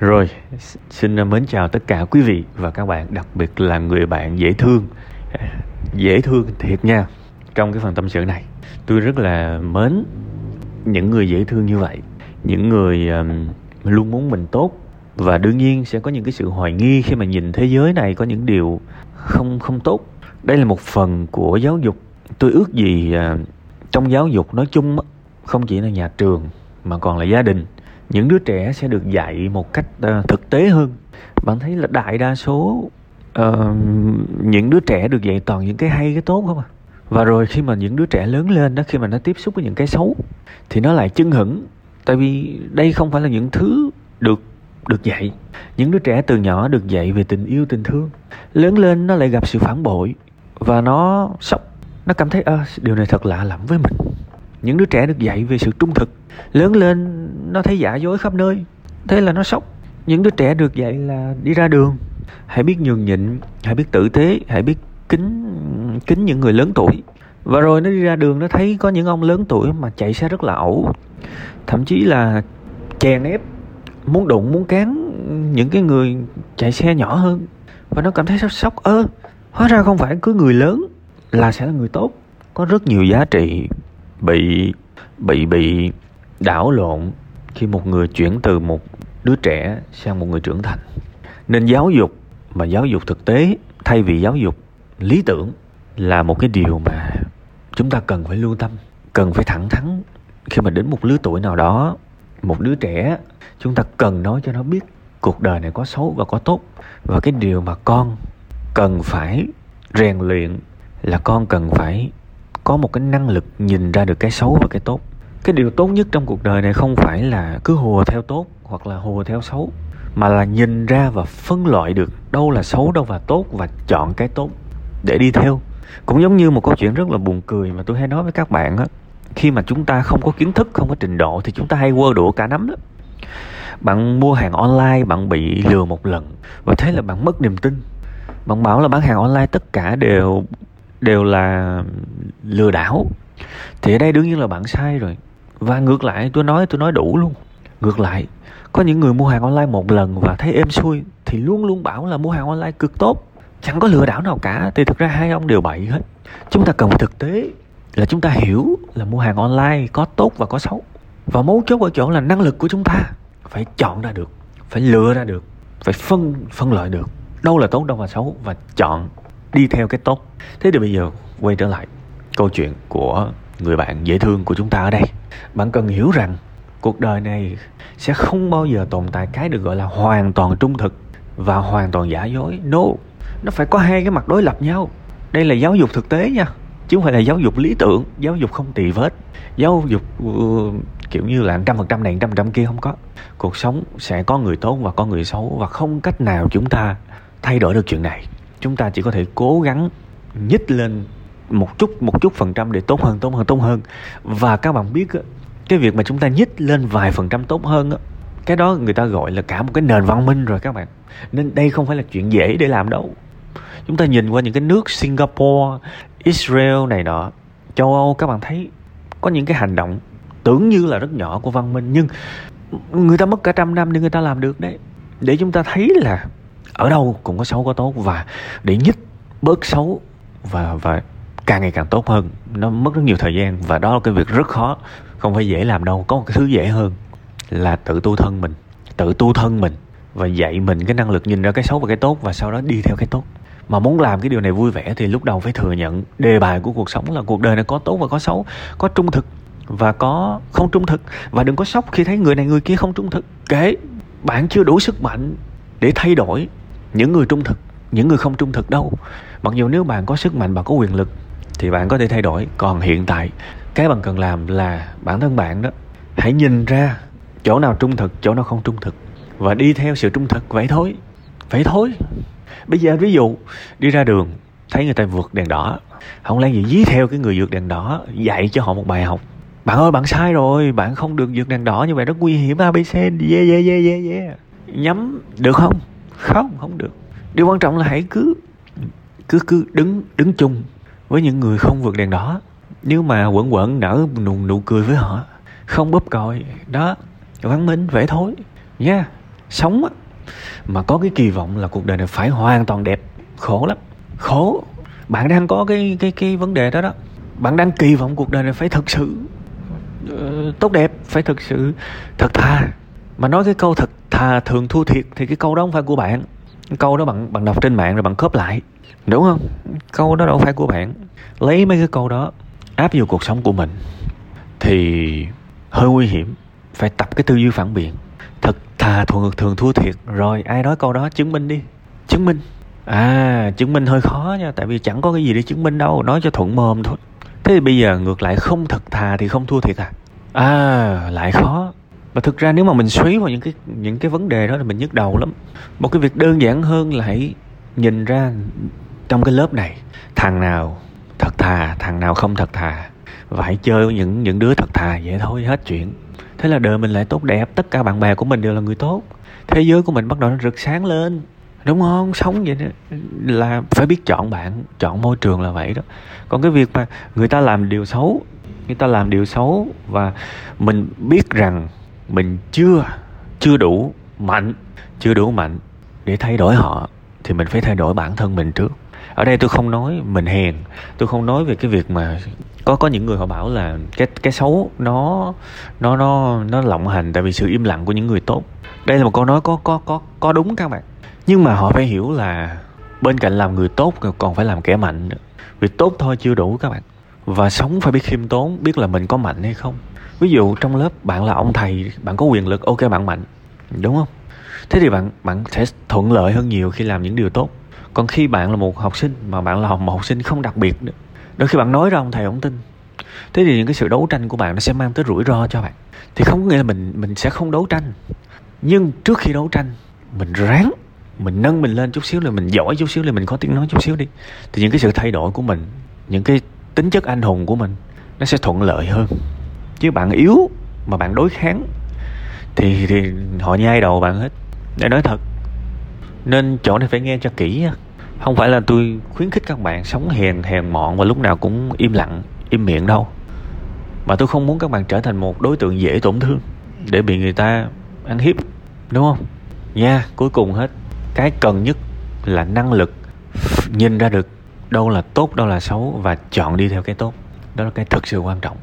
Rồi, xin mến chào tất cả quý vị và các bạn, đặc biệt là người bạn dễ thương. Dễ thương thiệt nha. Trong cái phần tâm sự này, tôi rất là mến những người dễ thương như vậy. Những người um, luôn muốn mình tốt và đương nhiên sẽ có những cái sự hoài nghi khi mà nhìn thế giới này có những điều không không tốt. Đây là một phần của giáo dục. Tôi ước gì uh, trong giáo dục nói chung không chỉ là nhà trường mà còn là gia đình những đứa trẻ sẽ được dạy một cách uh, thực tế hơn. Bạn thấy là đại đa số uh, những đứa trẻ được dạy toàn những cái hay cái tốt không à và rồi khi mà những đứa trẻ lớn lên đó khi mà nó tiếp xúc với những cái xấu thì nó lại chưng hửng. Tại vì đây không phải là những thứ được được dạy. Những đứa trẻ từ nhỏ được dạy về tình yêu tình thương. Lớn lên nó lại gặp sự phản bội và nó sốc. Nó cảm thấy ơ điều này thật lạ lẫm với mình. Những đứa trẻ được dạy về sự trung thực. Lớn lên nó thấy giả dối khắp nơi. Thế là nó sốc. Những đứa trẻ được dạy là đi ra đường. Hãy biết nhường nhịn, hãy biết tử tế, hãy biết kính kính những người lớn tuổi. Và rồi nó đi ra đường, nó thấy có những ông lớn tuổi mà chạy xe rất là ẩu. Thậm chí là chèn ép, muốn đụng, muốn cán những cái người chạy xe nhỏ hơn. Và nó cảm thấy sốc sốc. Ơ, hóa ra không phải cứ người lớn là sẽ là người tốt. Có rất nhiều giá trị bị bị bị đảo lộn khi một người chuyển từ một đứa trẻ sang một người trưởng thành. Nên giáo dục mà giáo dục thực tế thay vì giáo dục lý tưởng là một cái điều mà chúng ta cần phải lưu tâm, cần phải thẳng thắn. Khi mà đến một lứa tuổi nào đó, một đứa trẻ, chúng ta cần nói cho nó biết cuộc đời này có xấu và có tốt. Và cái điều mà con cần phải rèn luyện là con cần phải có một cái năng lực nhìn ra được cái xấu và cái tốt cái điều tốt nhất trong cuộc đời này không phải là cứ hùa theo tốt hoặc là hùa theo xấu, mà là nhìn ra và phân loại được đâu là xấu, đâu là tốt và chọn cái tốt để đi theo. Cũng giống như một câu chuyện rất là buồn cười mà tôi hay nói với các bạn á, khi mà chúng ta không có kiến thức, không có trình độ thì chúng ta hay quơ đũa cả nắm đó. Bạn mua hàng online, bạn bị lừa một lần và thế là bạn mất niềm tin. Bạn bảo là bán hàng online tất cả đều đều là lừa đảo. Thì ở đây đương nhiên là bạn sai rồi và ngược lại, tôi nói tôi nói đủ luôn. Ngược lại, có những người mua hàng online một lần và thấy êm xuôi, thì luôn luôn bảo là mua hàng online cực tốt. Chẳng có lừa đảo nào cả, thì thực ra hai ông đều bậy hết. Chúng ta cần phải thực tế là chúng ta hiểu là mua hàng online có tốt và có xấu. Và mấu chốt ở chỗ là năng lực của chúng ta phải chọn ra được, phải lựa ra được, phải phân phân loại được đâu là tốt, đâu là xấu và chọn đi theo cái tốt. Thế thì bây giờ quay trở lại câu chuyện của người bạn dễ thương của chúng ta ở đây bạn cần hiểu rằng cuộc đời này sẽ không bao giờ tồn tại cái được gọi là hoàn toàn trung thực và hoàn toàn giả dối. No nó phải có hai cái mặt đối lập nhau. Đây là giáo dục thực tế nha chứ không phải là giáo dục lý tưởng giáo dục không tỳ vết. Giáo dục uh, kiểu như là trăm phần trăm này trăm phần trăm kia không có. Cuộc sống sẽ có người tốt và có người xấu và không cách nào chúng ta thay đổi được chuyện này. Chúng ta chỉ có thể cố gắng nhích lên một chút một chút phần trăm để tốt hơn tốt hơn tốt hơn. Và các bạn biết cái việc mà chúng ta nhích lên vài phần trăm tốt hơn cái đó người ta gọi là cả một cái nền văn minh rồi các bạn. Nên đây không phải là chuyện dễ để làm đâu. Chúng ta nhìn qua những cái nước Singapore, Israel này nọ, châu Âu, các bạn thấy có những cái hành động tưởng như là rất nhỏ của văn minh, nhưng người ta mất cả trăm năm để người ta làm được đấy. Để chúng ta thấy là ở đâu cũng có xấu có tốt, và để nhích bớt xấu và và càng ngày càng tốt hơn. Nó mất rất nhiều thời gian và đó là cái việc rất khó. Không phải dễ làm đâu, có một cái thứ dễ hơn là tự tu thân mình, tự tu thân mình và dạy mình cái năng lực nhìn ra cái xấu và cái tốt và sau đó đi theo cái tốt. Mà muốn làm cái điều này vui vẻ thì lúc đầu phải thừa nhận đề bài của cuộc sống là cuộc đời này có tốt và có xấu, có trung thực và có không trung thực. Và đừng có sốc khi thấy người này người kia không trung thực. Kể, bạn chưa đủ sức mạnh để thay đổi những người trung thực, những người không trung thực đâu. Mặc dù nếu bạn có sức mạnh và có quyền lực thì bạn có thể thay đổi. Còn hiện tại, cái bạn cần làm là bản thân bạn đó, hãy nhìn ra chỗ nào trung thực, chỗ nào không trung thực, và đi theo sự trung thực. Vậy thôi vậy thôi. Bây giờ ví dụ đi ra đường, thấy người ta vượt đèn đỏ không lẽ gì dí theo cái người vượt đèn đỏ, dạy cho họ một bài học. Bạn ơi, bạn sai rồi, bạn không được vượt đèn đỏ như vậy, rất nguy hiểm. Abc yeah yeah yeah yeah yeah nhắm, được không? Không không được. Điều quan trọng là hãy cứ cứ cứ đứng đứng chung với những người không vượt đèn đỏ. Nếu mà quẩn quẩn nở nụ nụ cười với họ không bóp còi đó văn minh vẻ thối. Nha yeah. sống á. Mà có cái kỳ vọng là cuộc đời này phải hoàn toàn đẹp. Khổ lắm khổ. Bạn đang có cái cái cái vấn đề đó đó. Bạn đang kỳ vọng cuộc đời này phải thực sự uh, tốt đẹp phải thực sự thật thà. Mà nói cái câu thật thà thường thua thiệt thì cái câu đó không phải của bạn câu đó bạn bạn đọc trên mạng rồi bạn khớp lại. Đúng không? Câu đó đâu phải của bạn. Lấy mấy cái câu đó, áp vào cuộc sống của mình, thì hơi nguy hiểm. Phải tập cái tư duy phản biện. Thật thà thuận ngược thường thua thiệt. Rồi, ai nói câu đó? Chứng minh đi. Chứng minh. À chứng minh hơi khó nha. Tại vì chẳng có cái gì để chứng minh đâu. Nói cho thuận mồm thôi. Thế thì bây giờ ngược lại không thật thà thì không thua thiệt à? À lại khó và thực ra nếu mà mình suy vào những cái những cái vấn đề đó thì mình nhức đầu lắm. Một cái việc đơn giản hơn là hãy nhìn ra trong cái lớp này, thằng nào thật thà, thằng nào không thật thà. Và hãy chơi với những những đứa thật thà vậy thôi, hết chuyện. Thế là đời mình lại tốt đẹp, tất cả bạn bè của mình đều là người tốt. Thế giới của mình bắt đầu nó rực sáng lên. Đúng không? Sống vậy đó, là phải biết chọn bạn, chọn môi trường là vậy đó. Còn cái việc mà người ta làm điều xấu, người ta làm điều xấu và mình biết rằng mình chưa chưa đủ mạnh, chưa đủ mạnh để thay đổi họ, thì mình phải thay đổi bản thân mình trước. Ở đây tôi không nói mình hèn, tôi không nói về cái việc mà có có những người họ bảo là cái cái xấu nó nó nó nó lộng hành tại vì sự im lặng của những người tốt. Đây là một câu nói có có có có đúng các bạn. Nhưng mà họ phải hiểu là bên cạnh làm người tốt còn phải làm kẻ mạnh nữa. Vì tốt thôi chưa đủ các bạn. Và sống phải biết khiêm tốn, biết là mình có mạnh hay không ví dụ trong lớp bạn là ông thầy, bạn có quyền lực ok bạn mạnh, đúng không? Thế thì bạn bạn sẽ thuận lợi hơn nhiều khi làm những điều tốt. Còn khi bạn là một học sinh mà bạn là một học sinh không đặc biệt nữa, đôi khi bạn nói ra ông thầy ông tin. Thế thì những cái sự đấu tranh của bạn nó sẽ mang tới rủi ro cho bạn. Thì không có nghĩa là mình mình sẽ không đấu tranh. Nhưng trước khi đấu tranh, mình ráng, mình nâng mình lên chút xíu là mình giỏi chút xíu là mình có tiếng nói chút xíu đi. Thì những cái sự thay đổi của mình, những cái tính chất anh hùng của mình nó sẽ thuận lợi hơn chứ bạn yếu mà bạn đối kháng, thì thì họ nhai đầu bạn hết. Để nói thật, nên chỗ này phải nghe cho kỹ nha. Không phải là tôi khuyến khích các bạn sống hèn hèn mọn và lúc nào cũng im lặng, im miệng đâu. Mà tôi không muốn các bạn trở thành một đối tượng dễ tổn thương, để bị người ta ăn hiếp, đúng không? Nha, cuối cùng hết. Cái cần nhất là năng lực, nhìn ra được đâu là tốt, đâu là xấu, và chọn đi theo cái tốt. Đó là cái thực sự quan trọng.